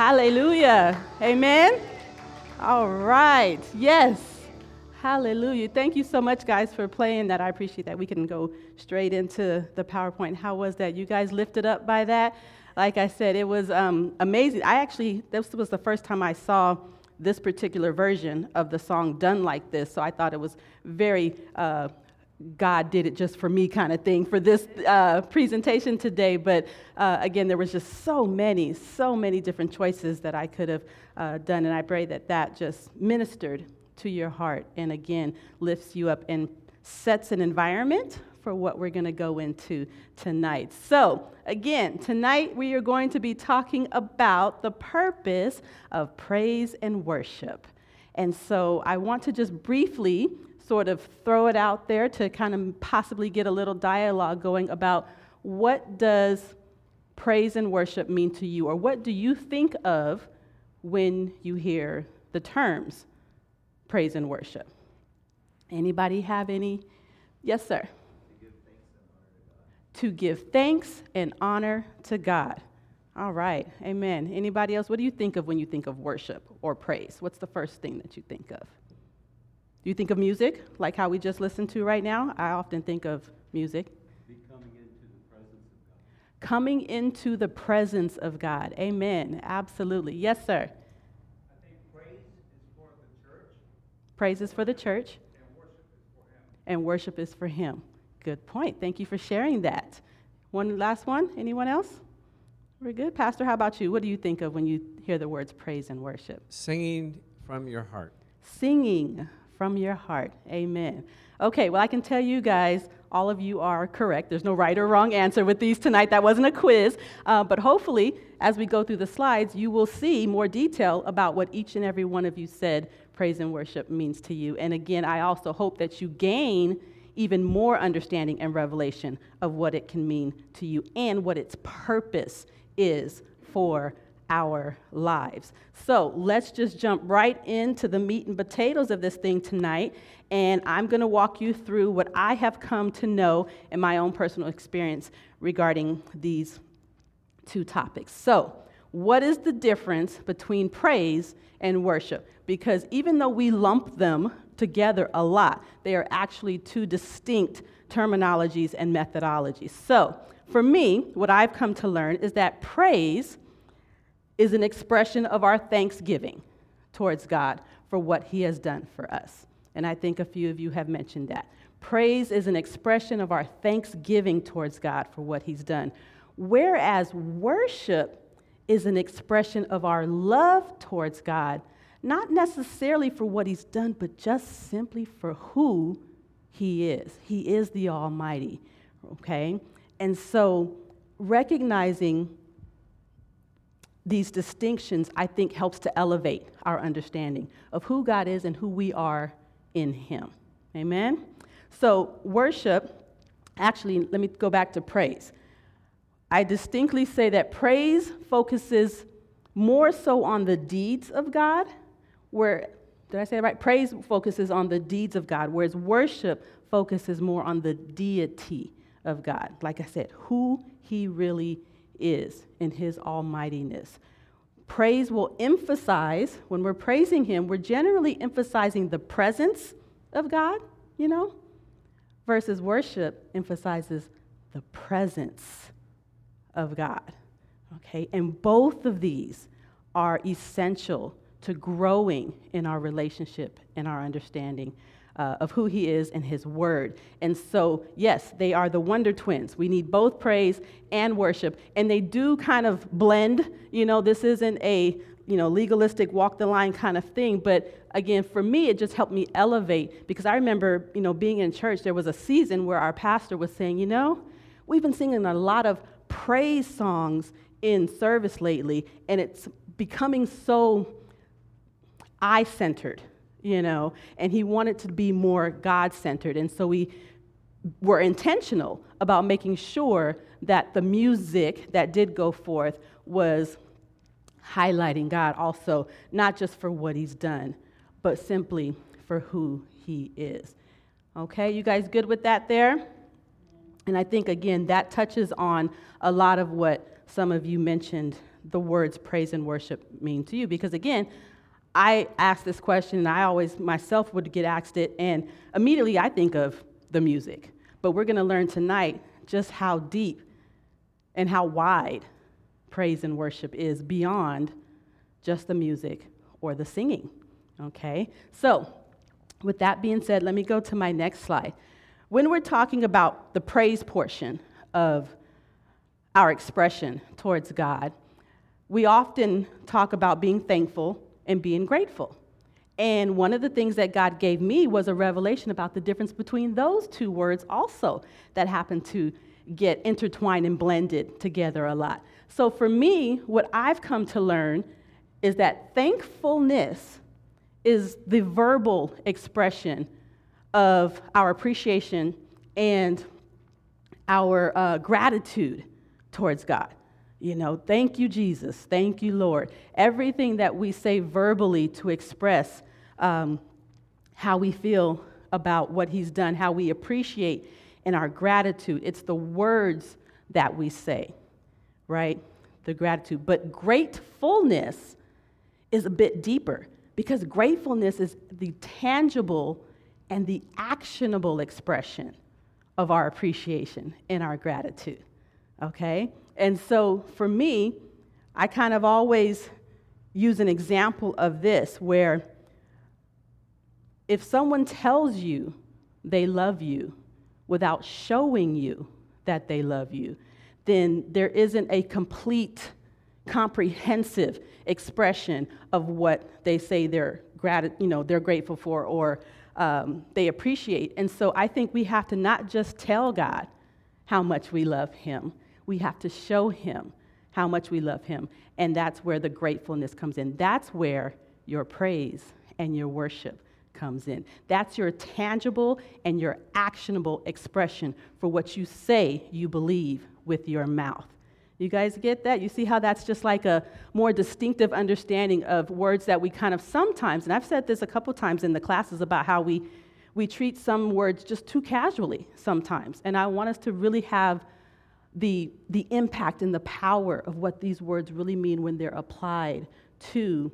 Hallelujah. Amen. All right. Yes. Hallelujah. Thank you so much, guys, for playing that. I appreciate that. We can go straight into the PowerPoint. How was that? You guys lifted up by that? Like I said, it was um, amazing. I actually, this was the first time I saw this particular version of the song done like this, so I thought it was very uh, God did it just for me kind of thing for this uh, presentation today. But uh, again, there was just so many, so many different choices that I could have uh, done. And I pray that that just ministered to your heart and again lifts you up and sets an environment for what we're going to go into tonight. So, again, tonight we are going to be talking about the purpose of praise and worship. And so, I want to just briefly sort of throw it out there to kind of possibly get a little dialogue going about what does praise and worship mean to you? Or what do you think of when you hear the terms praise and worship? Anybody have any? Yes sir. To give thanks and honor to god. All right. Amen. Anybody else? What do you think of when you think of worship or praise? What's the first thing that you think of you think of music, like how we just listened to right now? I often think of music. Coming into the presence of God. Coming into the presence of God. Amen. Absolutely. Yes, sir. I think praise is for the church. Praise is for the church. And worship is for Him. And worship is for Him. Good point. Thank you for sharing that. One last one. Anyone else? We're good. Pastor, how about you? What do you think of when you hear the words praise and worship? Singing from your heart. Singing from your heart. Amen. Okay, well, I can tell you guys, all of you are correct. There's no right or wrong answer with these tonight. That wasn't a quiz. Uh, but hopefully, as we go through the slides, you will see more detail about what each and every one of you said praise and worship means to you. And again, I also hope that you gain even more understanding and revelation of what it can mean to you and what its purpose is for our lives. So let's just jump right into the meat and potatoes of this thing tonight. And I'm going to walk you through what I have come to know in my own personal experience regarding these two topics. So, what is the difference between praise and worship? Because even though we lump them together a lot, they are actually two distinct terminologies and methodologies. So, for me, what I've come to learn is that praise is an expression of our thanksgiving towards God for what He has done for us. And I think a few of you have mentioned that. Praise is an expression of our thanksgiving towards God for what He's done, whereas worship is an expression of our love towards God, not necessarily for what He's done, but just simply for who He is. He is the Almighty, okay? And so recognizing these distinctions, I think, helps to elevate our understanding of who God is and who we are in Him. Amen? So, worship, actually, let me go back to praise. I distinctly say that praise focuses more so on the deeds of God, where, did I say it right? Praise focuses on the deeds of God, whereas worship focuses more on the deity of God. Like I said, who He really is in his almightiness. Praise will emphasize, when we're praising him, we're generally emphasizing the presence of God, you know, versus worship emphasizes the presence of God. Okay, and both of these are essential to growing in our relationship and our understanding uh, of who he is and his word. And so, yes, they are the wonder twins. We need both praise and worship, and they do kind of blend. You know, this isn't a you know legalistic walk the line kind of thing, but again, for me, it just helped me elevate because I remember you know being in church. There was a season where our pastor was saying, you know, we've been singing a lot of praise songs in service lately, and it's becoming so I centered you know, and he wanted to be more God centered. And so we were intentional about making sure that the music that did go forth was highlighting God also, not just for what he's done, but simply for who he is. Okay, you guys good with that there? And I think, again, that touches on a lot of what some of you mentioned the words praise and worship mean to you. Because again, I ask this question, and I always myself would get asked it, and immediately I think of the music. But we're going to learn tonight just how deep and how wide praise and worship is beyond just the music or the singing. Okay? So, with that being said, let me go to my next slide. When we're talking about the praise portion of our expression towards God, we often talk about being thankful and being grateful. And one of the things that God gave me was a revelation about the difference between those two words, also, that happen to get intertwined and blended together a lot. So, for me, what I've come to learn is that thankfulness is the verbal expression of our appreciation and our uh, gratitude towards God. You know, thank you, Jesus. Thank you, Lord. Everything that we say verbally to express um, how we feel about what He's done, how we appreciate and our gratitude, it's the words that we say, right? The gratitude. But gratefulness is a bit deeper because gratefulness is the tangible and the actionable expression of our appreciation and our gratitude. Okay? And so for me, I kind of always use an example of this where if someone tells you they love you without showing you that they love you, then there isn't a complete, comprehensive expression of what they say they're, grat- you know, they're grateful for or um, they appreciate. And so I think we have to not just tell God how much we love Him, we have to show Him how much we love Him. And that's where the gratefulness comes in. That's where your praise and your worship comes in. That's your tangible and your actionable expression for what you say you believe with your mouth. You guys get that? You see how that's just like a more distinctive understanding of words that we kind of sometimes, and I've said this a couple times in the classes about how we, we treat some words just too casually sometimes. And I want us to really have the, the impact and the power of what these words really mean when they're applied to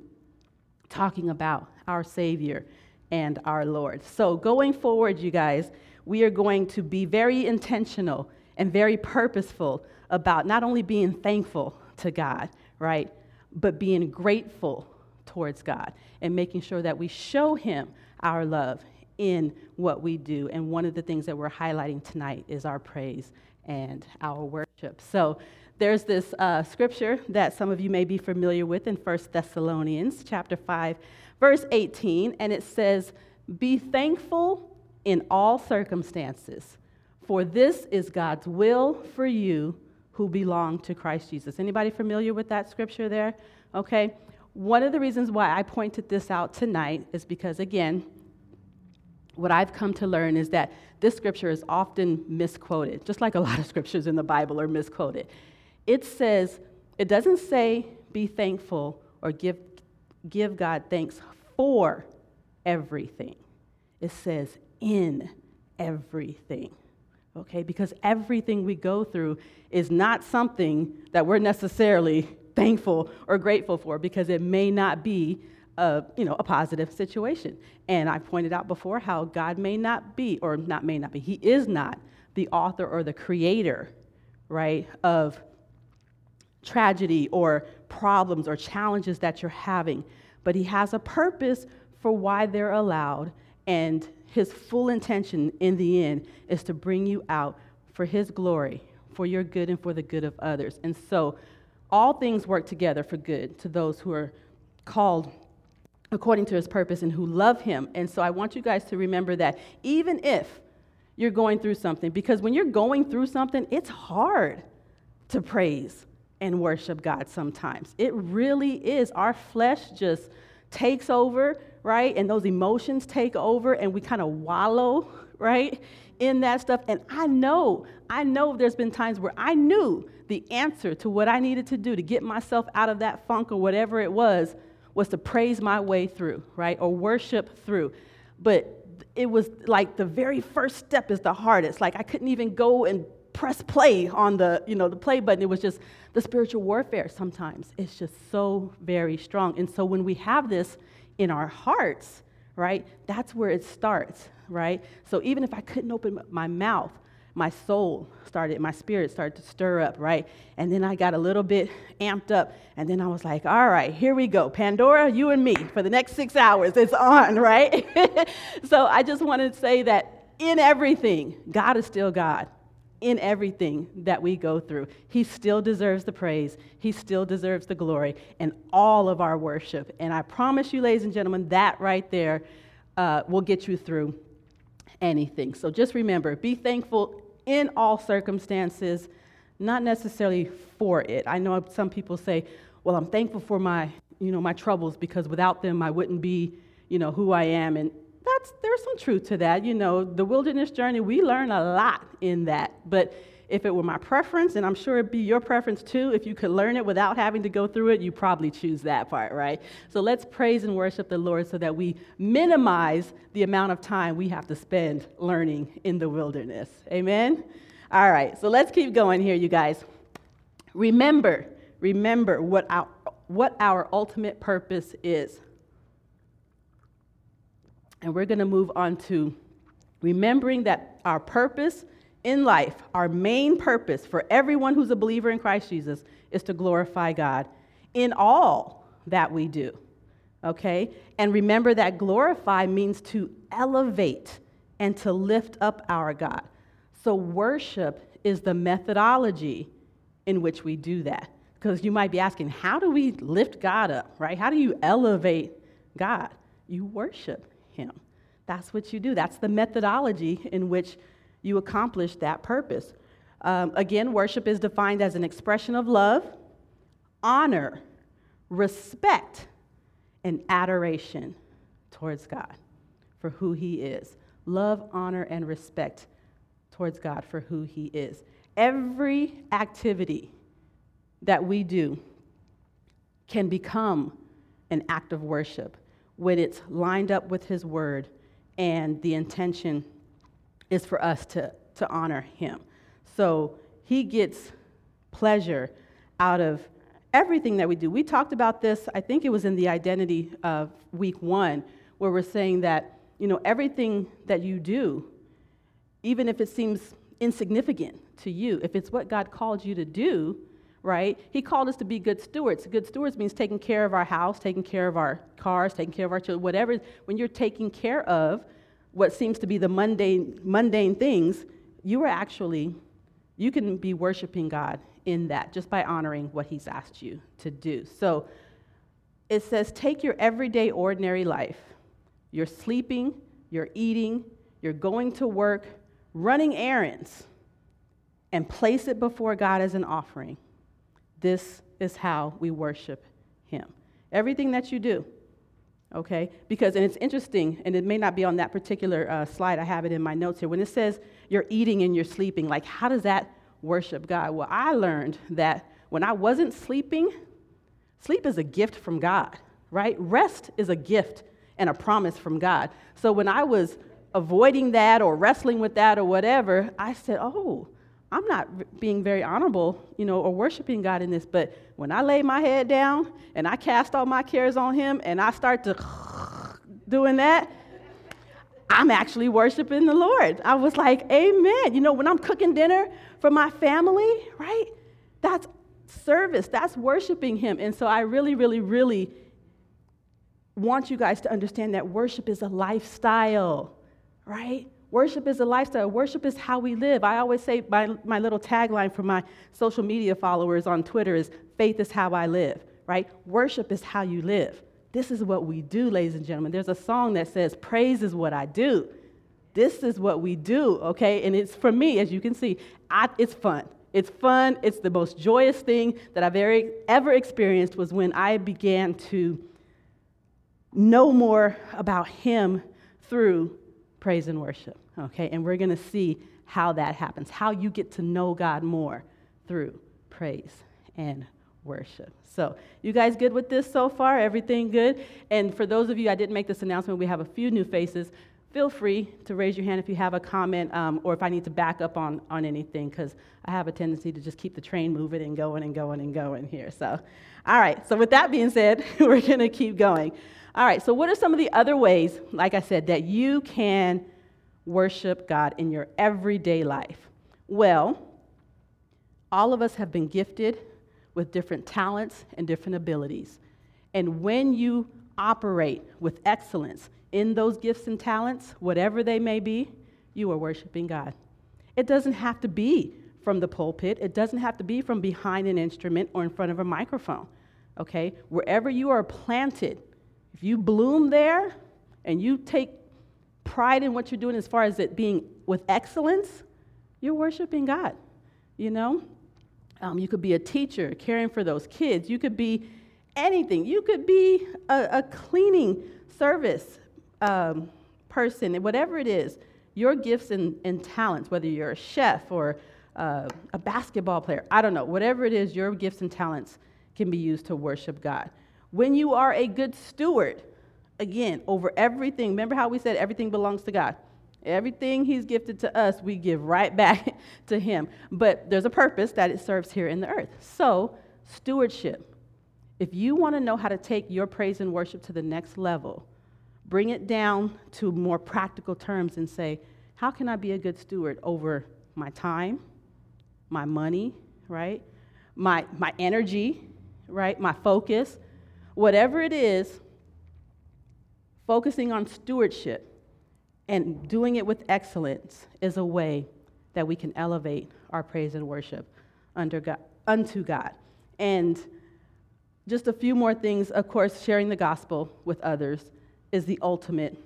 talking about our Savior and our Lord. So, going forward, you guys, we are going to be very intentional and very purposeful about not only being thankful to God, right, but being grateful towards God and making sure that we show Him our love in what we do. And one of the things that we're highlighting tonight is our praise and our worship. So there's this uh, scripture that some of you may be familiar with in 1 Thessalonians chapter 5, verse 18, and it says, Be thankful in all circumstances, for this is God's will for you who belong to Christ Jesus. Anybody familiar with that scripture there? Okay. One of the reasons why I pointed this out tonight is because, again, what I've come to learn is that this scripture is often misquoted, just like a lot of scriptures in the Bible are misquoted. It says, it doesn't say be thankful or give, give God thanks for everything. It says in everything okay? Because everything we go through is not something that we're necessarily thankful or grateful for because it may not be a, you know, a positive situation. And I pointed out before how God may not be, or not may not be, He is not the author or the creator, right, of tragedy or problems or challenges that you're having. But He has a purpose for why they're allowed, and his full intention in the end is to bring you out for his glory, for your good and for the good of others. And so all things work together for good to those who are called according to his purpose and who love him. And so I want you guys to remember that even if you're going through something, because when you're going through something, it's hard to praise and worship God sometimes. It really is. Our flesh just takes over, right? And those emotions take over and we kind of wallow, right? In that stuff. And I know, I know there's been times where I knew the answer to what I needed to do to get myself out of that funk or whatever it was was to praise my way through, right? Or worship through. But it was like the very first step is the hardest. Like I couldn't even go and press play on the, you know, the play button. It was just the spiritual warfare sometimes. It's just so very strong. And so when we have this in our hearts, right, that's where it starts, right? So even if I couldn't open my mouth, my soul started, my spirit started to stir up, right? And then I got a little bit amped up. And then I was like, all right, here we go. Pandora, you and me for the next six hours. It's on, right? so I just wanted to say that in everything, God is still God. In everything that we go through, He still deserves the praise. He still deserves the glory and all of our worship. And I promise you, ladies and gentlemen, that right there uh, will get you through anything. So just remember be thankful in all circumstances, not necessarily for it. I know some people say, well, I'm thankful for my, you know, my troubles because without them I wouldn't be, you know, who I am. And that's there's some truth to that. You know, the wilderness journey, we learn a lot in that. But if it were my preference, and I'm sure it'd be your preference too, if you could learn it without having to go through it, you probably choose that part, right? So let's praise and worship the Lord so that we minimize the amount of time we have to spend learning in the wilderness. Amen? All right, so let's keep going here, you guys. Remember, remember what our, what our ultimate purpose is. And we're going to move on to remembering that our purpose in life, our main purpose for everyone who's a believer in Christ Jesus is to glorify God in all that we do. Okay? And remember that glorify means to elevate and to lift up our God. So worship is the methodology in which we do that. Because you might be asking, how do we lift God up, right? How do you elevate God? You worship Him. That's what you do. That's the methodology in which you accomplish that purpose. Um, again, worship is defined as an expression of love, honor, respect, and adoration towards God for who He is. Love, honor, and respect towards God for who He is. Every activity that we do can become an act of worship when it's lined up with His Word and the intention is for us to, to honor him. So he gets pleasure out of everything that we do. We talked about this, I think it was in the identity of week one, where we're saying that, you know, everything that you do, even if it seems insignificant to you, if it's what God called you to do, right? He called us to be good stewards. Good stewards means taking care of our house, taking care of our cars, taking care of our children, whatever. When you're taking care of what seems to be the mundane, mundane things, you are actually, you can be worshiping God in that just by honoring what He's asked you to do. So it says, take your everyday, ordinary life. You're sleeping, you're eating, you're going to work, running errands, and place it before God as an offering. This is how we worship Him. Everything that you do, okay? Because, and it's interesting, and it may not be on that particular uh, slide, I have it in my notes here. When it says you're eating and you're sleeping, like, how does that worship God? Well, I learned that when I wasn't sleeping, sleep is a gift from God, right? Rest is a gift and a promise from God. So when I was avoiding that or wrestling with that or whatever, I said, oh, I'm not being very honorable, you know, or worshiping God in this. But when I lay my head down and I cast all my cares on Him and I start to doing that, I'm actually worshiping the Lord. I was like, Amen. You know, when I'm cooking dinner for my family, right? That's service, that's worshiping Him. And so I really, really, really want you guys to understand that worship is a lifestyle, right? Worship is a lifestyle. Worship is how we live. I always say my, my little tagline for my social media followers on Twitter is faith is how I live, right? Worship is how you live. This is what we do, ladies and gentlemen. There's a song that says, Praise is what I do. This is what we do, okay? And it's for me, as you can see, I, it's fun. It's fun. It's the most joyous thing that I've ever, ever experienced was when I began to know more about Him through praise and worship. Okay, and we're to see how that happens, how you get to know God more through praise and worship. So, you guys good with this so far? Everything good? And for those of you, I didn't make this announcement, we have a few new faces. feel free to raise your hand if you have a comment um, or if I need to back up on, on anything, because I have a tendency to just keep the train moving and going and going and going here. So, all right, so with that being said, we're going to keep going. All right, so what are some of the other ways, like I said, that you can worship God in your everyday life? Well, all of us have been gifted with different talents and different abilities. And when you operate with excellence in those gifts and talents, whatever they may be, you are worshiping God. It doesn't have to be from the pulpit, it doesn't have to be from behind an instrument or in front of a microphone. Okay? Wherever you are planted, if you bloom there and you take pride in what you're doing as far as it being with excellence, you're worshiping God. You know? Um, you could be a teacher caring for those kids. You could be anything. You could be a, a cleaning service um, person, whatever it is. Your gifts and, and talents, whether you're a chef or uh, a basketball player, I don't know, whatever it is, your gifts and talents can be used to worship God. When you are a good steward, again, over everything, remember how we said everything belongs to God? Everything He's gifted to us, we give right back to Him. But there's a purpose that it serves here in the earth. So, stewardship. If you want to know how to take your praise and worship to the next level, bring it down to more practical terms and say, how can I be a good steward over my time, my money, right? My, my energy, right? My focus, whatever it is, focusing on stewardship and doing it with excellence is a way that we can elevate our praise and worship God, unto God. And just a few more things, of course, sharing the gospel with others is the ultimate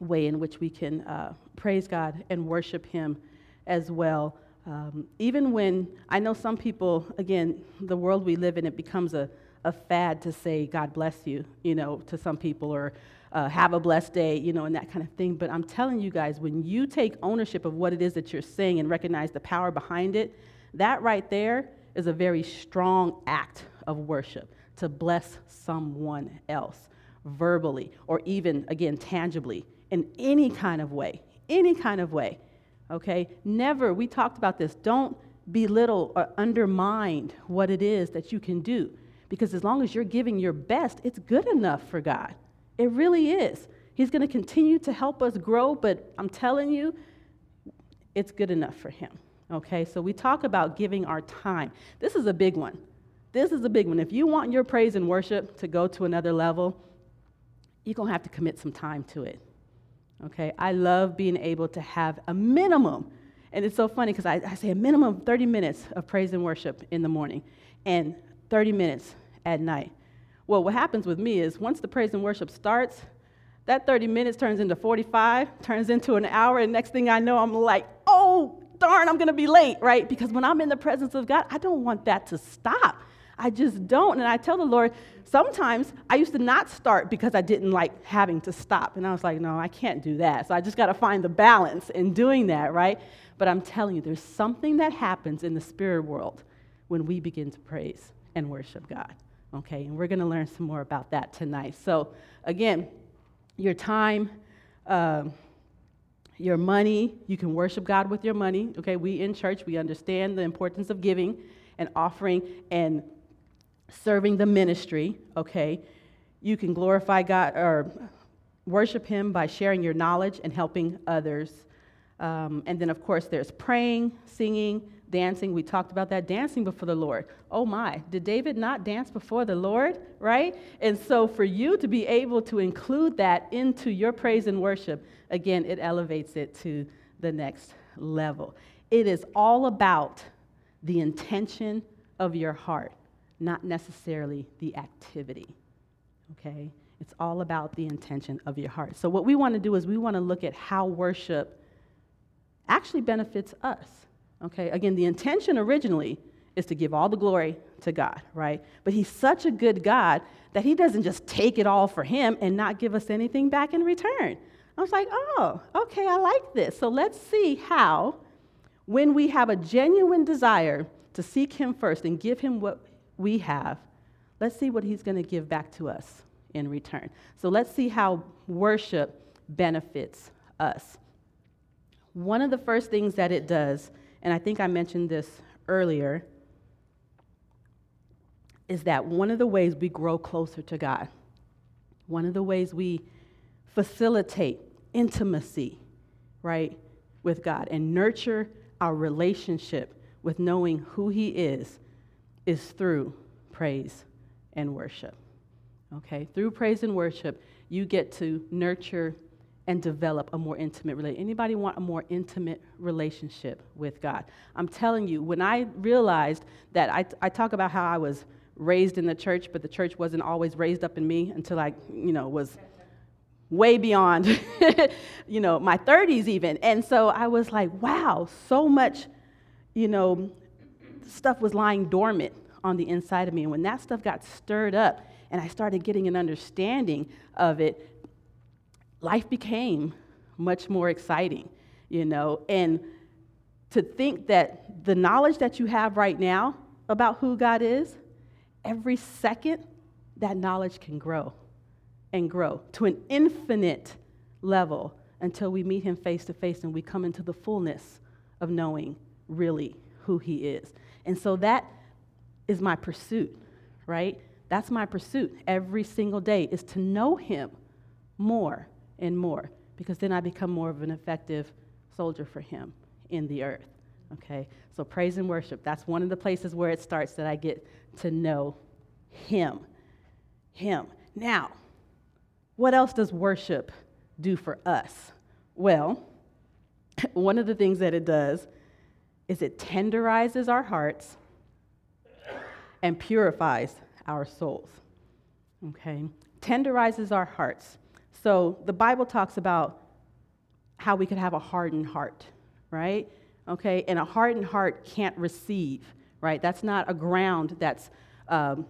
way in which we can uh, praise God and worship Him as well. Um, even when I know some people, again, the world we live in, it becomes a, a fad to say, God bless you, you know, to some people, or uh, have a blessed day, you know, and that kind of thing. But I'm telling you guys, when you take ownership of what it is that you're saying and recognize the power behind it, that right there is a very strong act of worship to bless someone else verbally or even, again, tangibly in any kind of way. Any kind of way. Okay? Never, we talked about this, don't belittle or undermine what it is that you can do. Because as long as you're giving your best, it's good enough for God. It really is. He's going to continue to help us grow, but I'm telling you, it's good enough for Him. Okay? So we talk about giving our time. This is a big one. This is a big one. If you want your praise and worship to go to another level, you're going to have to commit some time to it. Okay? I love being able to have a minimum. And it's so funny because I, I say a minimum of 30 minutes of praise and worship in the morning and 30 minutes at night. Well, what happens with me is once the praise and worship starts, that 30 minutes turns into 45, turns into an hour, and next thing I know, I'm like, oh, darn, I'm gonna be late, right? Because when I'm in the presence of God, I don't want that to stop. I just don't. And I tell the Lord, sometimes I used to not start because I didn't like having to stop. And I was like, no, I can't do that. So I just got to find the balance in doing that, right? But I'm telling you, there's something that happens in the spirit world when we begin to praise and worship God. Okay, and we're going to learn some more about that tonight. So, again, your time, uh, your money, you can worship God with your money. Okay, we in church, we understand the importance of giving and offering and serving the ministry. Okay, you can glorify God or worship Him by sharing your knowledge and helping others. Um, and then, of course, there's praying, singing, dancing. We talked about that dancing before the Lord. Oh my, did David not dance before the Lord? Right? And so for you to be able to include that into your praise and worship, again, it elevates it to the next level. It is all about the intention of your heart, not necessarily the activity. Okay? It's all about the intention of your heart. So, what we want to do is we want to look at how worship actually benefits us. Okay, again, the intention originally is to give all the glory to God, right? But He's such a good God that He doesn't just take it all for Him and not give us anything back in return. I was like, oh, okay, I like this. So let's see how, when we have a genuine desire to seek Him first and give Him what we have, let's see what He's going to give back to us in return. So let's see how worship benefits us. One of the first things that it does, and I think I mentioned this earlier, is that one of the ways we grow closer to God, one of the ways we facilitate intimacy, right, with God and nurture our relationship with knowing who He is, is through praise and worship. Okay? Through praise and worship, you get to nurture and develop a more intimate relationship. Anybody want a more intimate relationship with God? I'm telling you, when I realized that I, I talk about how I was raised in the church, but the church wasn't always raised up in me until I, you know, was way beyond, you know, my 30s even. And so I was like, wow, so much, you know, stuff was lying dormant on the inside of me. And when that stuff got stirred up and I started getting an understanding of it, life became much more exciting, you know. And to think that the knowledge that you have right now about who God is, every second, that knowledge can grow and grow to an infinite level until we meet Him face to face and we come into the fullness of knowing really who He is. And so that is my pursuit, right? That's my pursuit every single day is to know Him more and more because then I become more of an effective soldier for Him in the earth. Okay? So praise and worship, that's one of the places where it starts that I get to know Him. Him. Now, what else does worship do for us? Well, one of the things that it does is it tenderizes our hearts and purifies our souls. Okay? Tenderizes our hearts. So the Bible talks about how we could have a hardened heart, right? Okay? And a hardened heart can't receive, right? That's not a ground that's um,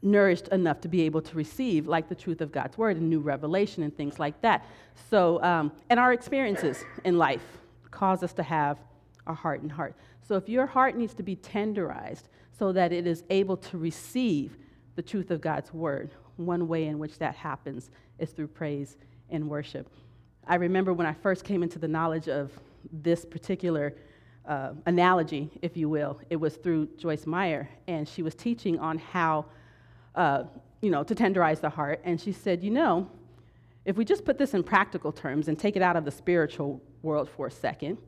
nourished enough to be able to receive, like the truth of God's word and new revelation and things like that. So, um, and our experiences in life cause us to have a hardened heart. So, if your heart needs to be tenderized so that it is able to receive the truth of God's word, one way in which that happens is through praise and worship. I remember when I first came into the knowledge of this particular uh, analogy, if you will, it was through Joyce Meyer, and she was teaching on how uh, you know, to tenderize the heart. And she said, you know, if we just put this in practical terms and take it out of the spiritual world for a second,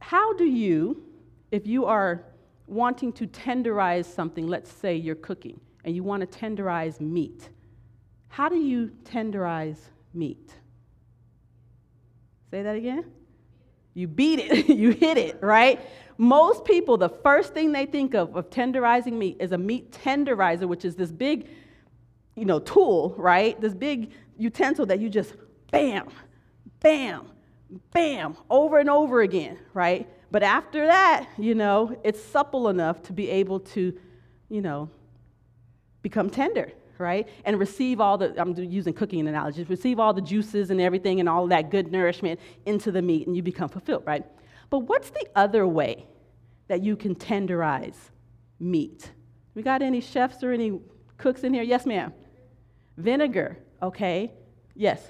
how do you, if you are wanting to tenderize something, let's say you're cooking and you want to tenderize meat, how do you tenderize meat? Say that again? You beat it, you hit it, right? Most people, the first thing they think of of tenderizing meat is a meat tenderizer, which is this big, you know, tool, right? This big utensil that you just bam, bam, bam, over and over again, right? But after that, you know, it's supple enough to be able to, you know, become tender, right? And receive all the, I'm using cooking analogies, receive all the juices and everything and all that good nourishment into the meat and you become fulfilled, right? But what's the other way that you can tenderize meat? We got any chefs or any cooks in here? Yes, ma'am. Vinegar, okay? Yes.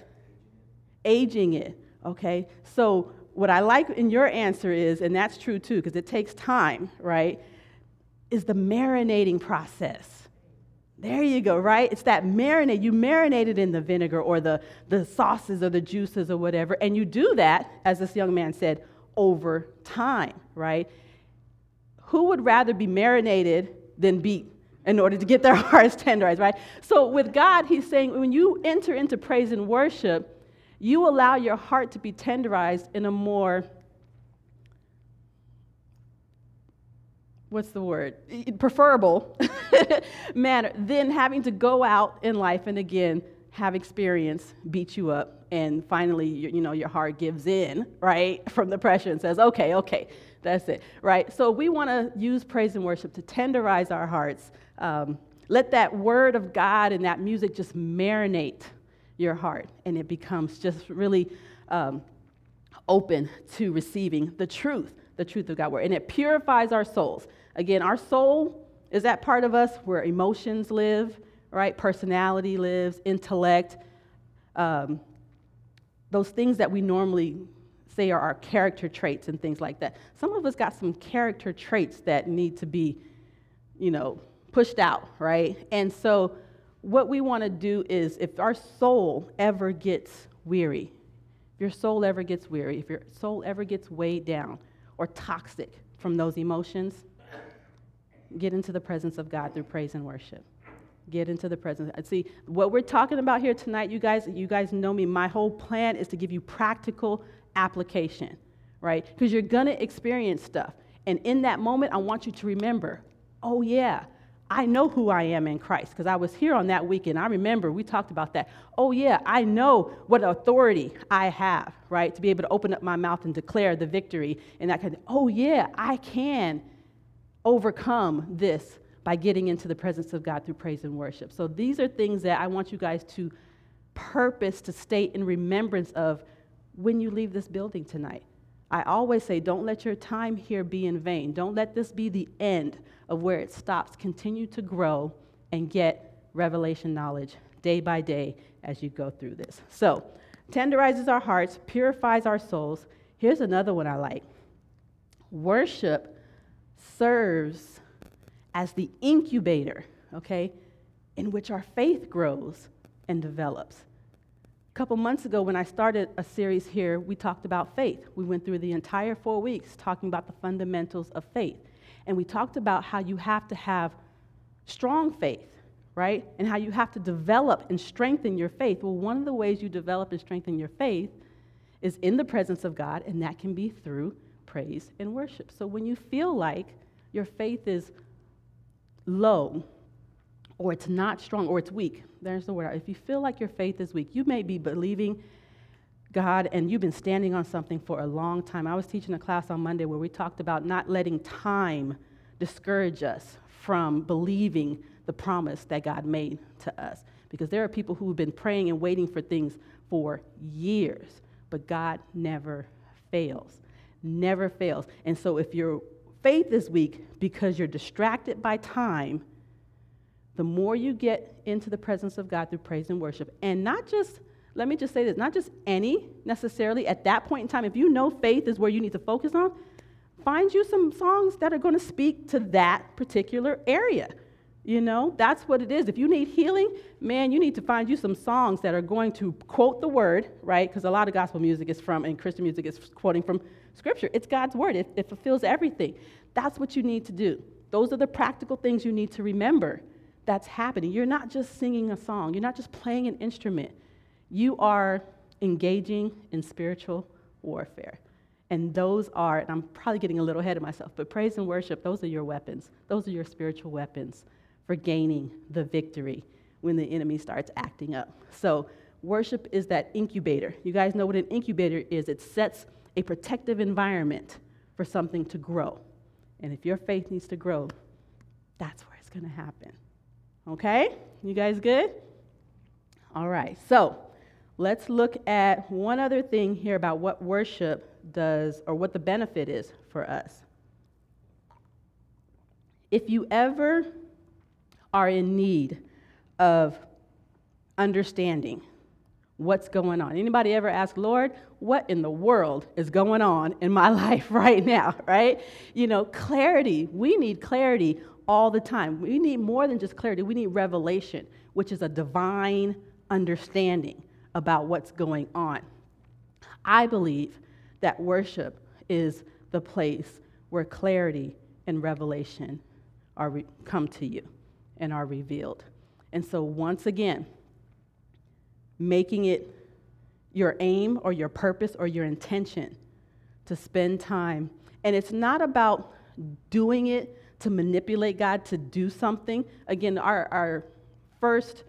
Aging it, okay? So, what I like in your answer is, and that's true too, because it takes time, right? Is the marinating process. There you go, right? It's that marinate. You marinate it in the vinegar or the, the sauces or the juices or whatever. And you do that, as this young man said, over time, right? Who would rather be marinated than beat in order to get their hearts tenderized, right? So with God, He's saying when you enter into praise and worship, you allow your heart to be tenderized in a more what's the word? Preferable manner than having to go out in life and again have experience beat you up and finally you, know your heart gives in right from the pressure and says okay okay that's it right? So we want to use praise and worship to tenderize our hearts. Um, let that word of god and that music just marinate your heart and it becomes just really um, open to receiving the truth the truth of god word. And it purifies our souls again our soul is that part of us where emotions live right personality lives intellect um, those things that we normally say are our character traits and things like that. Some of us got some character traits that need to be, you know, pushed out, right? And so, what we want to do is if our soul ever gets weary, if your soul ever gets weary, if your soul ever gets weighed down or toxic from those emotions, get into the presence of God through praise and worship. Get into the presence. See, what we're talking about here tonight, you guys, you guys know me. My whole plan is to give you practical application, right? Because you're gonna experience stuff. And in that moment, I want you to remember, oh yeah, I know who I am in Christ because I was here on that weekend. I remember we talked about that. Oh, yeah, I know what authority I have, right, to be able to open up my mouth and declare the victory and that kind of Oh, yeah, I can overcome this by getting into the presence of God through praise and worship. So these are things that I want you guys to purpose to state in remembrance of when you leave this building tonight. I always say, don't let your time here be in vain. Don't let this be the end of where it stops. Continue to grow and get revelation knowledge day by day as you go through this. So, tenderizes our hearts, purifies our souls. Here's another one I like worship serves as the incubator, okay, in which our faith grows and develops A couple months ago, when I started a series here, we talked about faith. We went through the entire four weeks talking about the fundamentals of faith. And we talked about how you have to have strong faith, right? And how you have to develop and strengthen your faith. Well, one of the ways you develop and strengthen your faith is in the presence of God, and that can be through praise and worship. So when you feel like your faith is low, or it's not strong, or it's weak. There's the word. If you feel like your faith is weak, you may be believing God and you've been standing on something for a long time. I was teaching a class on Monday where we talked about not letting time discourage us from believing the promise that God made to us. Because there are people who have been praying and waiting for things for years, but God never fails. Never fails. And so if your faith is weak because you're distracted by time, the more you get into the presence of God through praise and worship, and not just, let me just say this, not just any necessarily at that point in time, if you know faith is where you need to focus on, find you some songs that are going to speak to that particular area. You know, that's what it is. If you need healing, man, you need to find you some songs that are going to quote the word, right? Because a lot of gospel music is from, and Christian music is quoting from scripture. It's God's word, it, it fulfills everything. That's what you need to do. Those are the practical things you need to remember that's happening. You're not just singing a song, you're not just playing an instrument. You are engaging in spiritual warfare. And those are, and I'm probably getting a little ahead of myself, but praise and worship, those are your weapons. Those are your spiritual weapons for gaining the victory when the enemy starts acting up. So, worship is that incubator. You guys know what an incubator is it sets a protective environment for something to grow. And if your faith needs to grow, that's where it's going to happen. Okay? You guys good? All right. So, let's look at one other thing here about what worship does or what the benefit is for us. If you ever are in need of understanding what's going on. Anybody ever ask, Lord, what in the world is going on in my life right now, right? You know, clarity. We need clarity all the time. We need more than just clarity, we need revelation, which is a divine understanding about what's going on. I believe that worship is the place where clarity and revelation are re- come to you and are revealed. And so, once again, making it your aim or your purpose or your intention to spend time. And it's not about doing it to manipulate God to do something. Again, our, our first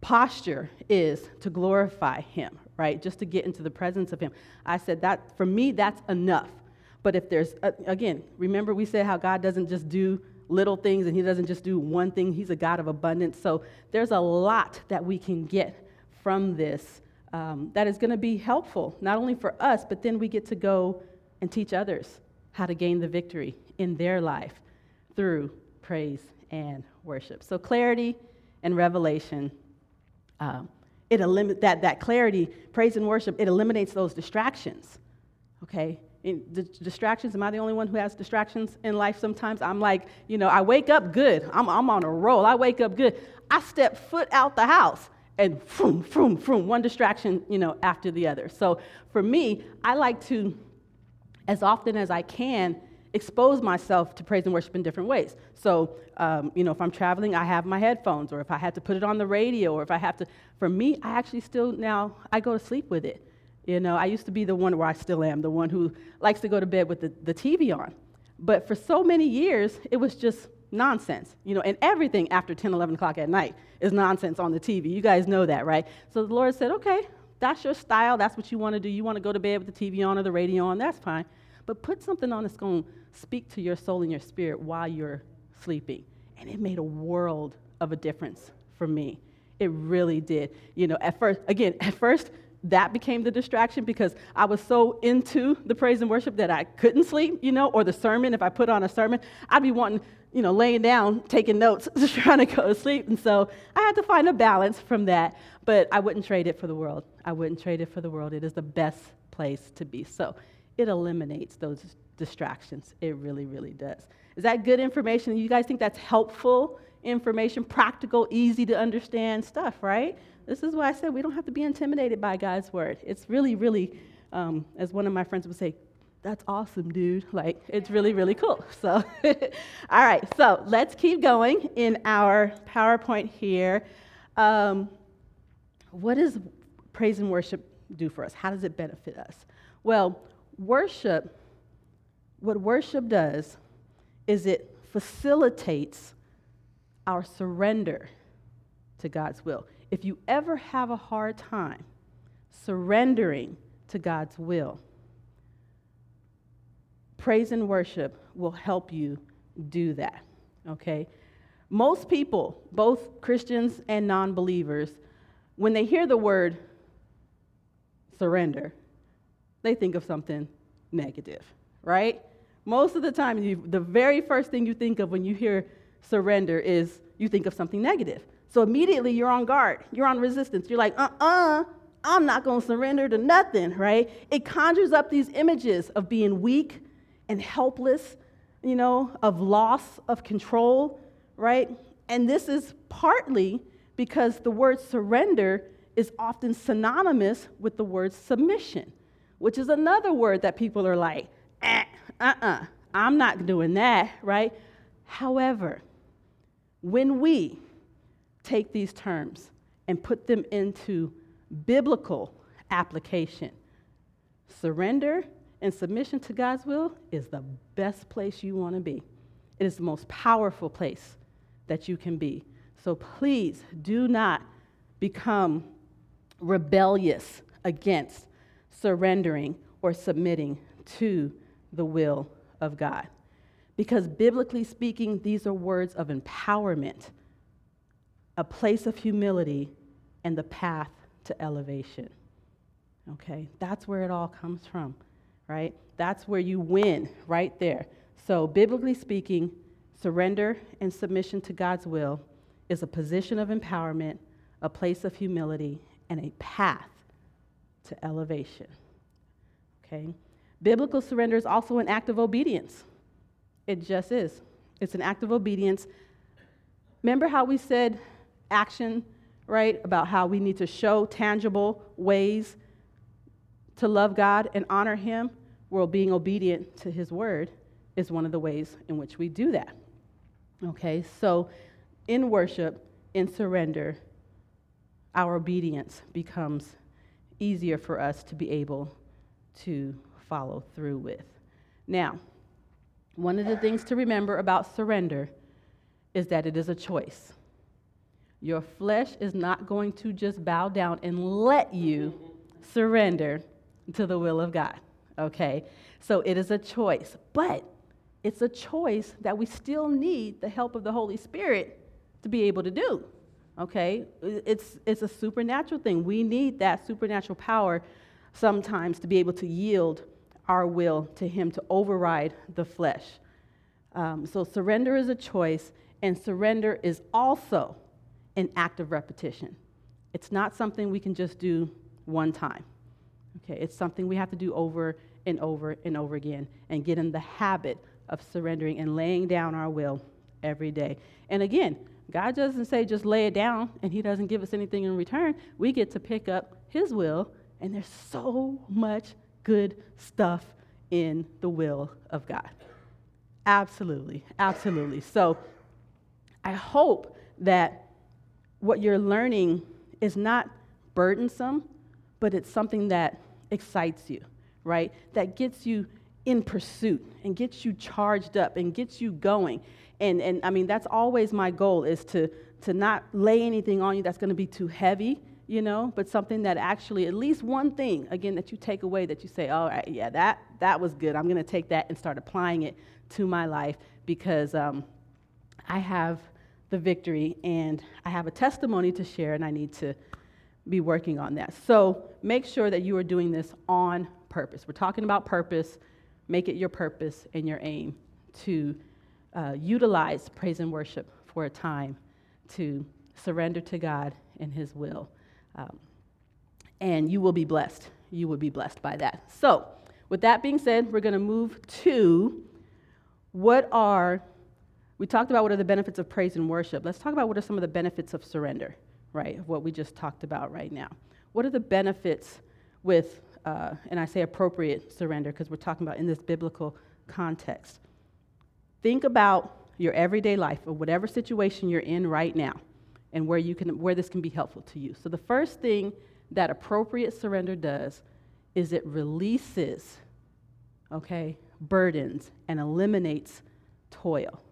posture is to glorify Him, right? Just to get into the presence of Him. I said that for me, that's enough. But if there's, uh, again, remember we said how God doesn't just do little things and He doesn't just do one thing, He's a God of abundance. So there's a lot that we can get from this um, that is going to be helpful, not only for us, but then we get to go and teach others how to gain the victory in their life through praise and worship. So, clarity and revelation. Um, it elim- that, that clarity, praise and worship, it eliminates those distractions. Okay? The distractions, am I the only one who has distractions in life sometimes? I'm like, you know, I wake up good. I'm, I'm on a roll. I wake up good. I step foot out the house and boom, boom, boom, one distraction, you know, after the other. So for me, I like to, as often as I can, expose myself to praise and worship in different ways. So, um, you know, if I'm traveling, I have my headphones, or if I had to put it on the radio, or if I have to, for me, I actually still now, I go to sleep with it. You know, I used to be the one where I still am, the one who likes to go to bed with the, the TV on. But for so many years, it was just nonsense. You know, and everything after 10, 11 o'clock at night is nonsense on the TV. You guys know that, right? So the Lord said, okay, that's your style. That's what you want to do. You want to go to bed with the TV on or the radio on. That's fine. But put something on that's going to speak to your soul and your spirit while you're sleeping. And it made a world of a difference for me. It really did. You know, at first, again, at first, that became the distraction because I was so into the praise and worship that I couldn't sleep, you know, or the sermon. If I put on a sermon, I'd be wanting, you know, laying down, taking notes, just trying to go to sleep. And so I had to find a balance from that. But I wouldn't trade it for the world. I wouldn't trade it for the world. It is the best place to be. So it eliminates those distractions. It really, really does. Is that good information? You guys think that's helpful information, practical, easy to understand stuff, right? This is why I said we don't have to be intimidated by God's word. It's really, really, um, as one of my friends would say, that's awesome, dude. Like, it's really, really cool. So, all right, so let's keep going in our PowerPoint here. Um, what does praise and worship do for us? How does it benefit us? Well, worship, what worship does is it facilitates our surrender to God's will. If you ever have a hard time surrendering to God's will, praise and worship will help you do that. Okay? Most people, both Christians and non believers, when they hear the word surrender, they think of something negative, right? Most of the time, you, the very first thing you think of when you hear surrender is you think of something negative. So immediately you're on guard, you're on resistance. You're like, uh uh-uh, uh, i am not going to surrender to nothing, right? It conjures up these images of being weak and helpless, you know, of loss of control, right? And this is partly because the word surrender is often synonymous with the word submission, which is another word that people are like, eh, uh uh-uh, uh, i am not doing that, right? However, when we take these terms and put them into biblical application, surrender and submission to God's will is the best place you want to be. It is the most powerful place that you can be. So please do not become rebellious against surrendering or submitting to the will of God. Because biblically speaking, these are words of empowerment, a place of humility, and the path to elevation. Okay, that's where it all comes from, right? That's where you win, right there. So, biblically speaking, surrender and submission to God's will is a position of empowerment, a place of humility, and a path to elevation. Okay? Biblical surrender is also an act of obedience. It just is. It's an act of obedience. Remember how we said action, right? About how we need to show tangible ways to love God and honor Him? Well, being obedient to His word is one of the ways in which we do that. Okay, so in worship, in surrender, our obedience becomes easier for us to be able to follow through with. Now, one of the things to remember about surrender is that it is a choice. Your flesh is not going to just bow down and let you surrender to the will of God, okay? So it is a choice, but it's a choice that we still need the help of the Holy Spirit to be able to do, okay? It's, it's a supernatural thing. We need that supernatural power sometimes to be able to yield our will to Him to override the flesh. Um, so surrender is a choice, and surrender is also an act of repetition. It's not something we can just do one time. Okay, it's something we have to do over and over and over again and get in the habit of surrendering and laying down our will every day. And again, God doesn't say just lay it down and He doesn't give us anything in return. We get to pick up His will, and there's so much good stuff in the will of God. Absolutely, absolutely. So I hope that what you're learning is not burdensome, but it's something that excites you, right? That gets you in pursuit and gets you charged up and gets you going. And, and I mean, that's always my goal is to, to not lay anything on you that's going to be too heavy, you know, but something that actually, at least one thing, again, that you take away that you say, all right, yeah, that, that was good. I'm going to take that and start applying it to my life because um, I have the victory and I have a testimony to share and I need to be working on that. So make sure that you are doing this on purpose. We're talking about purpose. Make it your purpose and your aim to uh, utilize praise and worship for a time to surrender to God and His will. Um, and you will be blessed. You will be blessed by that. So, with that being said, we're going to move to what are, we talked about what are the benefits of praise and worship. Let's talk about what are some of the benefits of surrender right? What we just talked about right now. What are the benefits with, uh, and I say appropriate surrender because we're talking about in this biblical context? Think about your everyday life or whatever situation you're in right now and where, you can, where this can be helpful to you. So, the first thing that appropriate surrender does is it releases, okay, burdens and eliminates toil.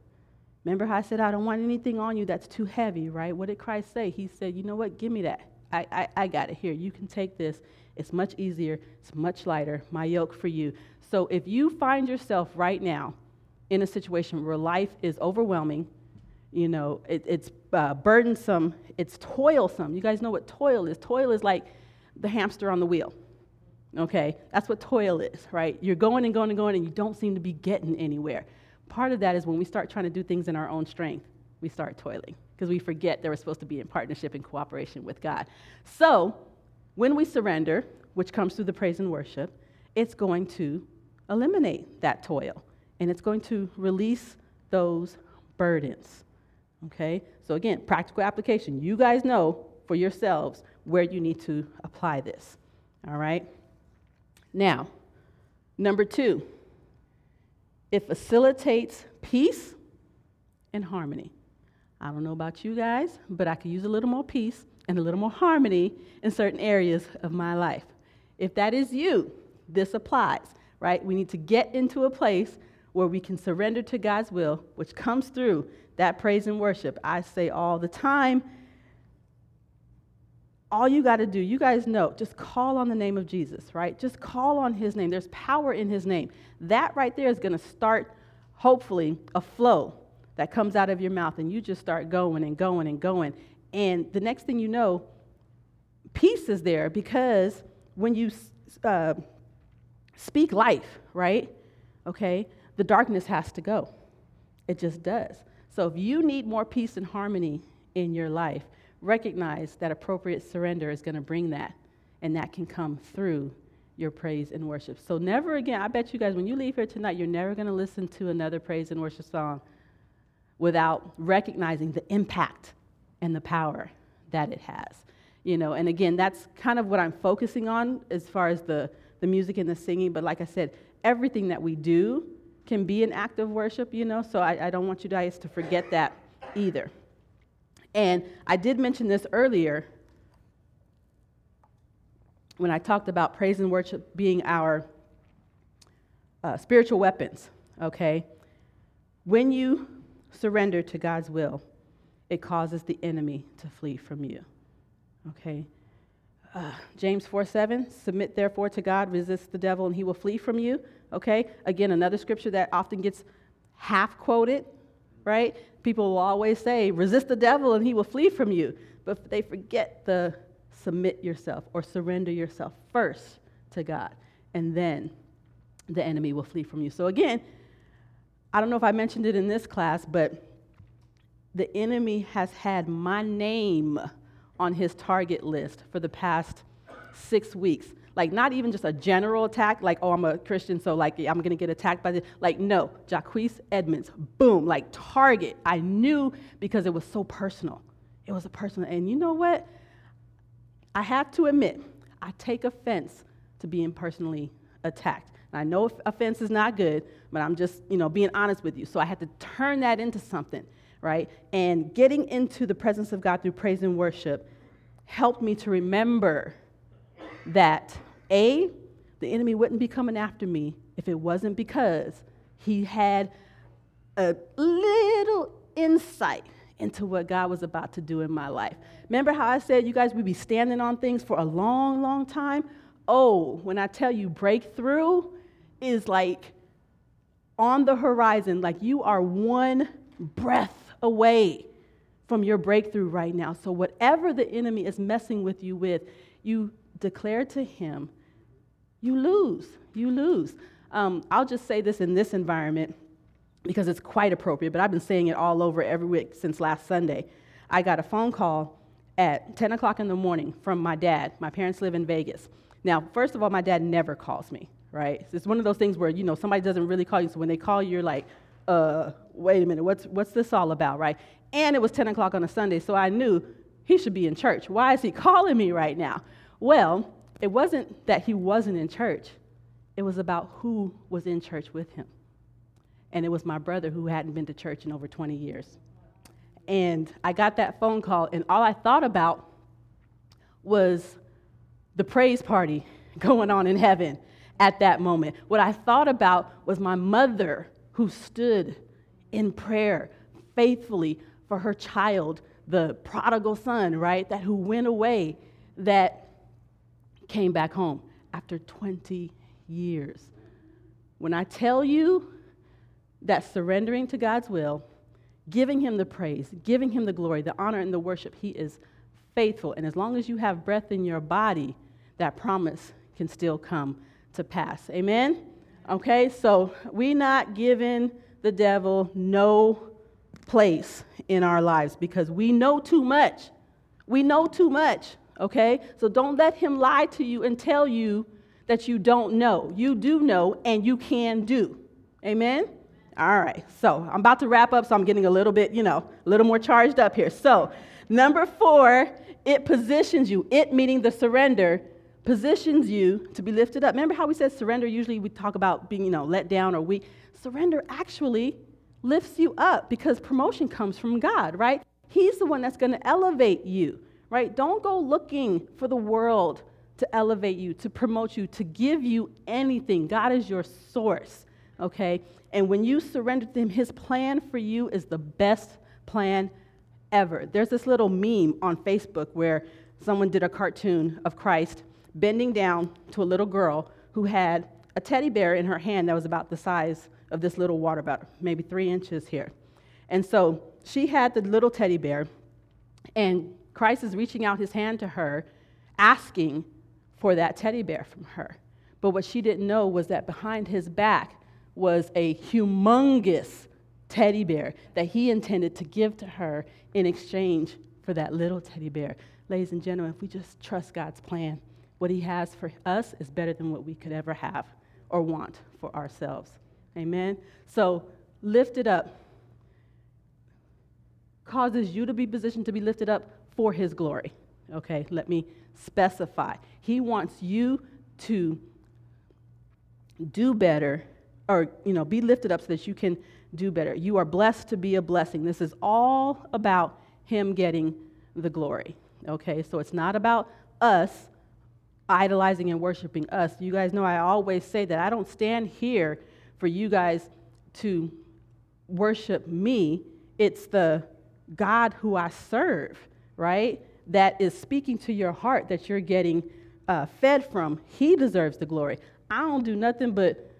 Remember how I said, I don't want anything on you that's too heavy, right? What did Christ say? He said, You know what? Give me that. I, I, I got it here. You can take this. It's much easier, it's much lighter. My yoke for you. So if you find yourself right now in a situation where life is overwhelming, you know, it, it's uh, burdensome, it's toilsome. You guys know what toil is. Toil is like the hamster on the wheel. Okay? That's what toil is, right? You're going and going and going, and you don't seem to be getting anywhere part of that is when we start trying to do things in our own strength, we start toiling because we forget that we're supposed to be in partnership and cooperation with God. So, when we surrender, which comes through the praise and worship, it's going to eliminate that toil and it's going to release those burdens. Okay? So, again, practical application. You guys know for yourselves where you need to apply this. All right? Now, number two, it facilitates peace and harmony. I don't know about you guys, but I could use a little more peace and a little more harmony in certain areas of my life. If that is you, this applies, right? We need to get into a place where we can surrender to God's will, which comes through that praise and worship. I say all the time all you got to do, you guys know, just call on the name of Jesus, right? Just call on his name. There's power in his name. That right there is going to start, hopefully, a flow that comes out of your mouth, and you just start going and going and going. And the next thing you know, peace is there because when you uh, speak life, right? Okay, the darkness has to go. It just does. So if you need more peace and harmony in your life, recognize that appropriate surrender is going to bring that, and that can come through your praise and worship. So, never again, I bet you guys, when you leave here tonight, you're never going to listen to another praise and worship song without recognizing the impact and the power that it has. You know, and again, that's kind of what I'm focusing on as far as the, the music and the singing. But like I said, everything that we do can be an act of worship, you know, so I, I don't want you guys to forget that either. And I did mention this earlier when I talked about praise and worship being our uh, spiritual weapons, okay? When you surrender to God's will, it causes the enemy to flee from you, okay? Uh, James 4 7, submit therefore to God, resist the devil, and he will flee from you. Okay? Again, another scripture that often gets half quoted, right? People will always say, resist the devil and he will flee from you. But they forget the submit yourself or surrender yourself first to God. And then the enemy will flee from you. So, again, I don't know if I mentioned it in this class, but the enemy has had my name on his target list for the past six weeks. Like, not even just a general attack, like, oh, I'm a Christian, so like I'm gonna get attacked by this. Like, no, Jacquees Edmonds, boom, like target. I knew because it was so personal. It was a personal, and you know what? I have to admit, I take offense to being personally attacked. And I know offense is not good, but I'm just, you know, being honest with you. So I had to turn that into something, right? And getting into the presence of God through praise and worship helped me to remember that A, the enemy wouldn't be coming after me if it wasn't because he had a little insight into what God was about to do in my life. Remember how I said you guys would be standing on things for a long, long time? Oh, when I tell you breakthrough is like on the horizon, like you are one breath away from your breakthrough right now. So, whatever the enemy is messing with you with, you declare to him, you lose. You lose. Um, I'll just say this in this environment because it's quite appropriate, but I've been saying it all over every week since last Sunday. I got a phone call at 10 o'clock in the morning from my dad. My parents live in Vegas. Now, first of all, my dad never calls me, right? It's one of those things where, you know, somebody doesn't really call you, so when they call you, you're like, uh, wait a minute, what's, what's this all about, right? And it was 10 o'clock on a Sunday, so I knew he should be in church. Why is he calling me right now? Well, it wasn't that he wasn't in church, it was about who was in church with him. And it was my brother who hadn't been to church in over 20 years. And I got that phone call, and all I thought about was the praise party going on in heaven at that moment. What I thought about was my mother who stood in prayer faithfully for her child, the prodigal son, right? That who went away, that came back home after 20 years. When I tell you that surrendering to God's will, giving Him the praise, giving Him the glory, the honor, and the worship, He is faithful. And as long as you have breath in your body, that promise can still come to pass. Amen? Okay, so we not giving the devil no place in our lives because we know too much. We know too much, okay? So don't let him lie to you and tell you that you don't know. You do know and you can do. Amen? All right, so I'm about to wrap up, so I'm getting a little bit, you know, a little more charged up here. So, number four, it positions you, it meaning the surrender, positions you to be lifted up. Remember how we said surrender? Usually we talk about being, you know, let down or weak. Surrender actually lifts you up because promotion comes from God, right? He's the one that's going to elevate you, right? Don't go looking for the world to elevate you, to promote you, to give you anything. God is your source, okay? And when you surrender to Him, His plan for you is the best plan ever. There's this little meme on Facebook where someone did a cartoon of Christ bending down to a little girl who had a teddy bear in her hand that was about the size of this little water, bottle, maybe three inches here. And so she had the little teddy bear, and Christ is reaching out his hand to her, asking for that teddy bear from her. But what she didn't know was that behind his back was a humongous teddy bear that he intended to give to her in exchange for that little teddy bear. Ladies and gentlemen, if we just trust God's plan, what he has for us is better than what we could ever have or want for ourselves. Amen? So, lift it up causes you to be positioned to be lifted up for his glory. Okay, let me specify. He wants you to do better or you know be lifted up so that you can do better. You are blessed to be a blessing. This is all about him getting the glory. Okay so it's not about us idolizing and worshiping us. You guys know i always say that i don't stand here for you guys to worship me. It's the god who i serve right that is speaking to your heart that you're getting uh, fed from he deserves the glory i don't do nothing but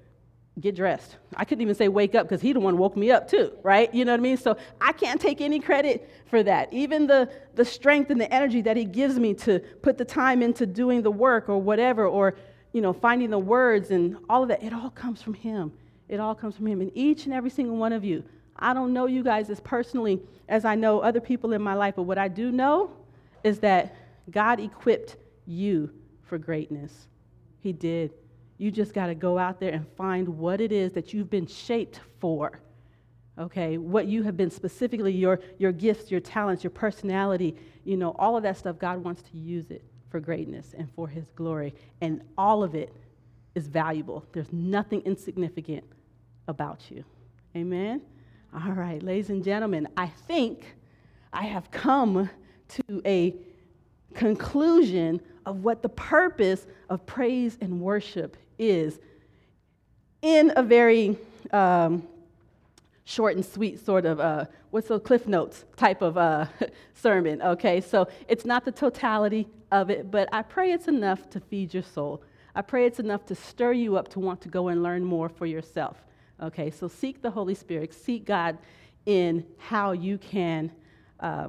get dressed. I couldn't even say wake up because he the one woke me up too, right? You know what I mean? So I can't take any credit for that. Even the, the strength and the energy that he gives me to put the time into doing the work or whatever, or you know, finding the words and all of that, it all comes from him. It all comes from him. And each and every single one of you, I don't know you guys as personally as I know other people in my life, but what I do know is that God equipped you for greatness. He did. You just got to go out there and find what it is that you've been shaped for. Okay, what you have been specifically your, your gifts, your talents, your personality, you know, all of that stuff, God wants to use it for greatness and for His glory. And all of it is valuable. There's nothing insignificant about you. Amen? All right, ladies and gentlemen, I think I have come to a conclusion of what the purpose of praise and worship is in a very um, short and sweet sort of uh, what's the cliff notes type of uh, sermon okay? So it's not the totality of it but i pray it's enough to feed your soul. I pray it's enough to stir you up to want to go and learn more for yourself okay so seek the holy spirit seek god in how you can uh,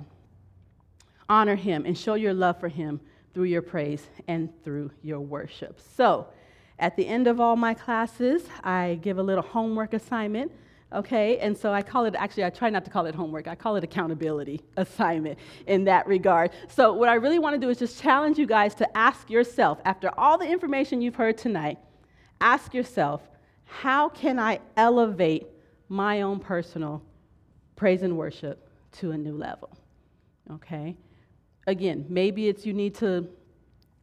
honor him and show your love for him through your praise and through your worship. So, at the end of all my classes, I give a little homework assignment. Okay, and so I call it actually, I try not to call it homework, I call it accountability assignment in that regard. So, what I really want to do is just challenge you guys to ask yourself, after all the information you've heard tonight, ask yourself, how can I elevate my own personal praise and worship to a new level? Okay, again, maybe it's you need to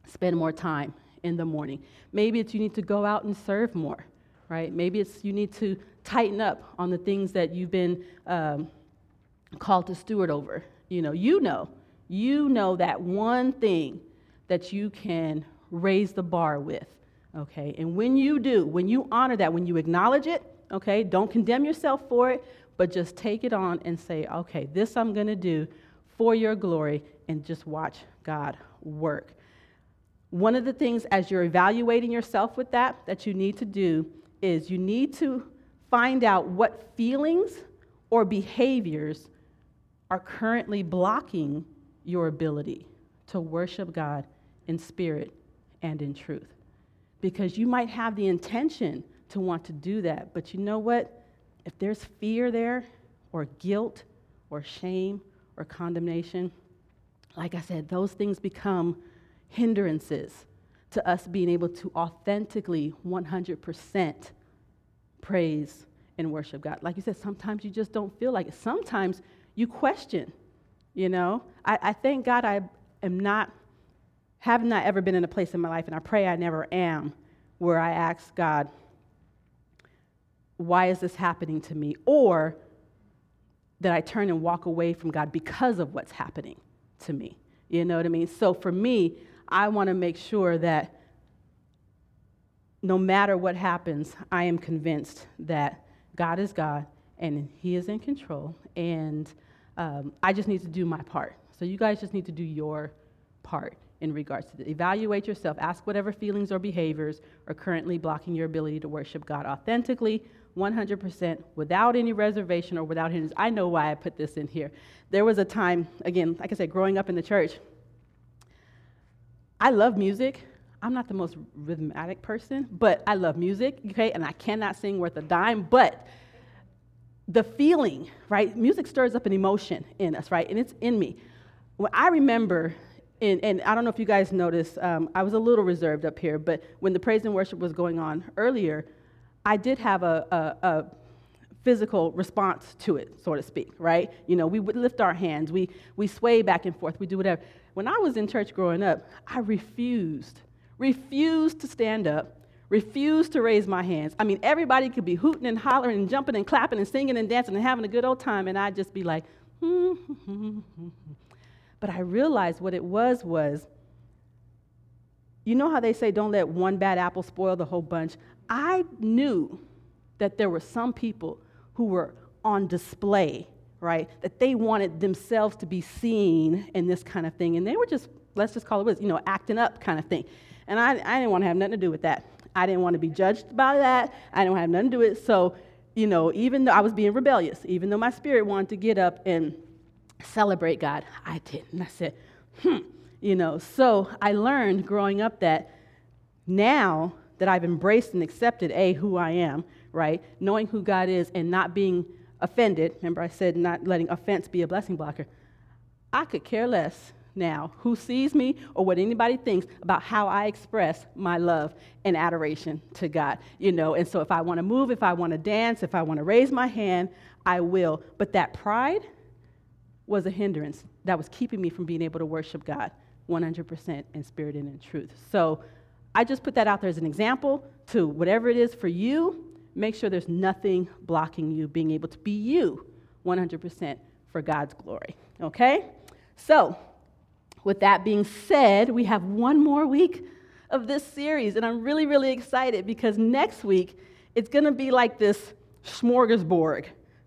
spend more time in the morning. Maybe it's you need to go out and serve more, right? Maybe it's you need to tighten up on the things that you've been um, called to steward over. You know, you know, you know that one thing that you can raise the bar with, okay? And when you do, when you honor that, when you acknowledge it, okay, don't condemn yourself for it, but just take it on and say, okay, this I'm gonna do for your glory and just watch God work. One of the things as you're evaluating yourself with that that you need to do is you need to find out what feelings or behaviors are currently blocking your ability to worship God in spirit and in truth. Because you might have the intention to want to do that, but you know what? If there's fear there, or guilt, or shame, or condemnation, like I said, those things become hindrances to us being able to authentically 100% praise and worship God. Like you said, sometimes you just don't feel like it. Sometimes you question, you know. I, I thank God I am not, have not ever been in a place in my life, and I pray I never am, where I ask God, why is this happening to me? Or that I turn and walk away from God because of what's happening to me. You know what I mean? So for me, I want to make sure that no matter what happens, I am convinced that God is God and He is in control. And um, I just need to do my part. So you guys just need to do your part in regards to that. Evaluate yourself. Ask whatever feelings or behaviors are currently blocking your ability to worship God authentically, 100%, without any reservation or without hindrance. I know why I put this in here. There was a time, again, like I said, growing up in the church, I love music. I'm not the most rhythmic person, but I love music, okay? And I cannot sing worth a dime, but the feeling, right? Music stirs up an emotion in us, right? And it's in me. When I remember, and, and I don't know if you guys noticed, um, I was a little reserved up here, but when the praise and worship was going on earlier, I did have a, a, a physical response to it, so to speak, right? You know, we would lift our hands, we, we sway back and forth, we do whatever. When I was in church growing up, I refused, refused to stand up, refused to raise my hands. I mean, everybody could be hooting and hollering and jumping and clapping and singing and dancing and having a good old time, and I'd just be like, hmm. hmm, hmm, hmm but I realized what it was was, you know how they say, don't let one bad apple spoil the whole bunch? I knew that there were some people who were on display, right? That they wanted themselves to be seen in this kind of thing. And they were just, let's just call it was, you know, acting up kind of thing. And I, I didn't want to have nothing to do with that. I didn't want to be judged by that. I didn't want to have nothing to do with it. So, you know, even though I was being rebellious, even though my spirit wanted to get up and celebrate God, I didn't. I said, hmm, you know. So I learned growing up that now that I've embraced and accepted, A, who I am, right? Knowing who God is and not being offended. Remember, I said not letting offense be a blessing blocker. I could care less now who sees me or what anybody thinks about how I express my love and adoration to God. You know, and so if I want to move, if I want to dance, if I want to raise my hand, I will. But that pride was a hindrance that was keeping me from being able to worship God 100% in spirit and in truth. So I just put that out there as an example to whatever it is for you. Make sure there's nothing blocking you being able to be you 100% for God's glory. Okay? So, with that being said, we have one more week of this series, and I'm really, really excited because next week it's to be like this smorgasbord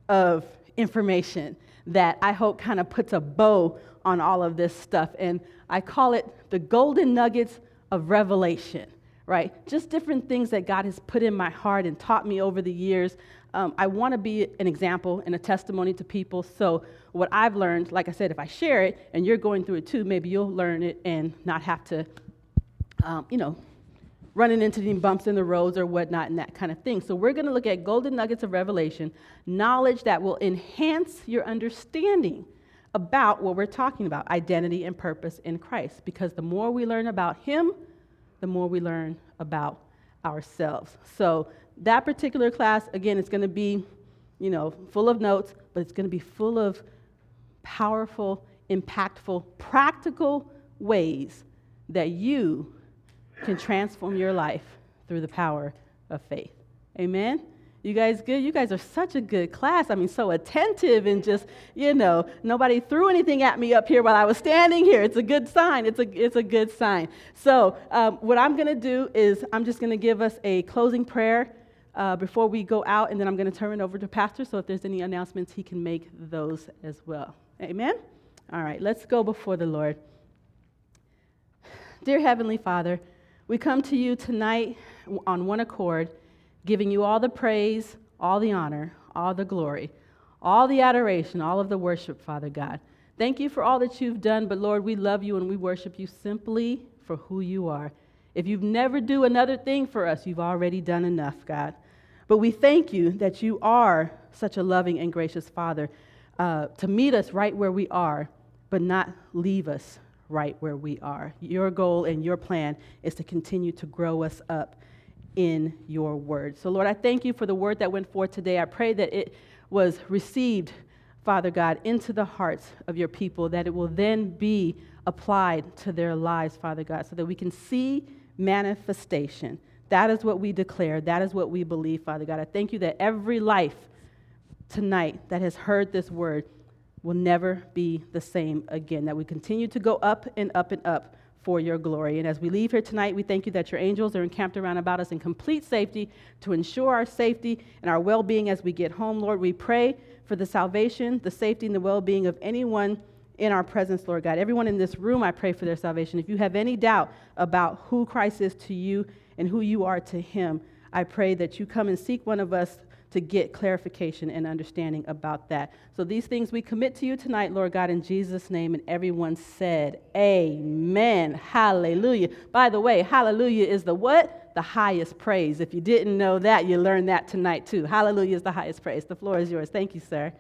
of information that I hope kind of puts a bow on all of this stuff. And I call it the golden nuggets of revelation, right? Just different things that God has put in my heart and taught me over the years. Um, I want to be an example and a testimony to people. So, what I've learned, like I said, if I share it and you're going through it too, maybe you'll learn it and not have to, um, you know, running into any bumps in the roads or whatnot and that kind of thing. So, we're going to look at golden nuggets of revelation, knowledge that will enhance your understanding about what we're talking about identity and purpose in Christ. Because the more we learn about Him, the more we learn about ourselves. So, that particular class, again, it's going to be, you know, full of notes, but it's going to be full of powerful, impactful, practical ways that you can transform your life through the power of faith. Amen? You guys good? You guys are such a good class. I mean, so attentive and just, you know, nobody threw anything at me up here while I was standing here. It's a good sign. It's a, it's a good sign. So, um, what I'm going to do is I'm just going to give us a closing prayer uh, before we go out, and then I'm going to turn it over to Pastor. So, if there's any announcements, he can make those as well. Amen? All right, let's go before the Lord. Dear Heavenly Father, we come to you tonight on one accord, giving you all the praise, all the honor, all the glory, all the adoration, all of the worship, Father God. Thank you for all that you've done, but Lord, we love you and we worship you simply for who you are. If you've never do another thing for us, you've already done enough, God. But we thank you that you are such a loving and gracious Father uh, to meet us right where we are, but not leave us right where we are. Your goal and your plan is to continue to grow us up in your word. So, Lord, I thank you for the word that went forth today. I pray that it was received, Father God, into the hearts of your people, that it will then be applied to their lives, Father God, so that we can see manifestation. That is what we declare. That is what we believe, Father God. I thank you that every life tonight that has heard this word will never be the same again. That we continue to go up and up and up for your glory. And as we leave here tonight, we thank you that your angels are encamped around about us in complete safety to ensure our safety and our well being as we get home, Lord. We pray for the salvation, the safety, and the well being of anyone in our presence, Lord God. Everyone in this room, I pray for their salvation. If you have any doubt about who Christ is to you and who you are to him, I pray that you come and seek one of us to get clarification and understanding about that. So these things we commit to you tonight, Lord God, in Jesus' name. And everyone said, Amen. Hallelujah. By the way, hallelujah is the what? The highest praise. If you didn't know that, you learned that tonight too. Hallelujah is the highest praise. The floor is yours. Thank you, sir.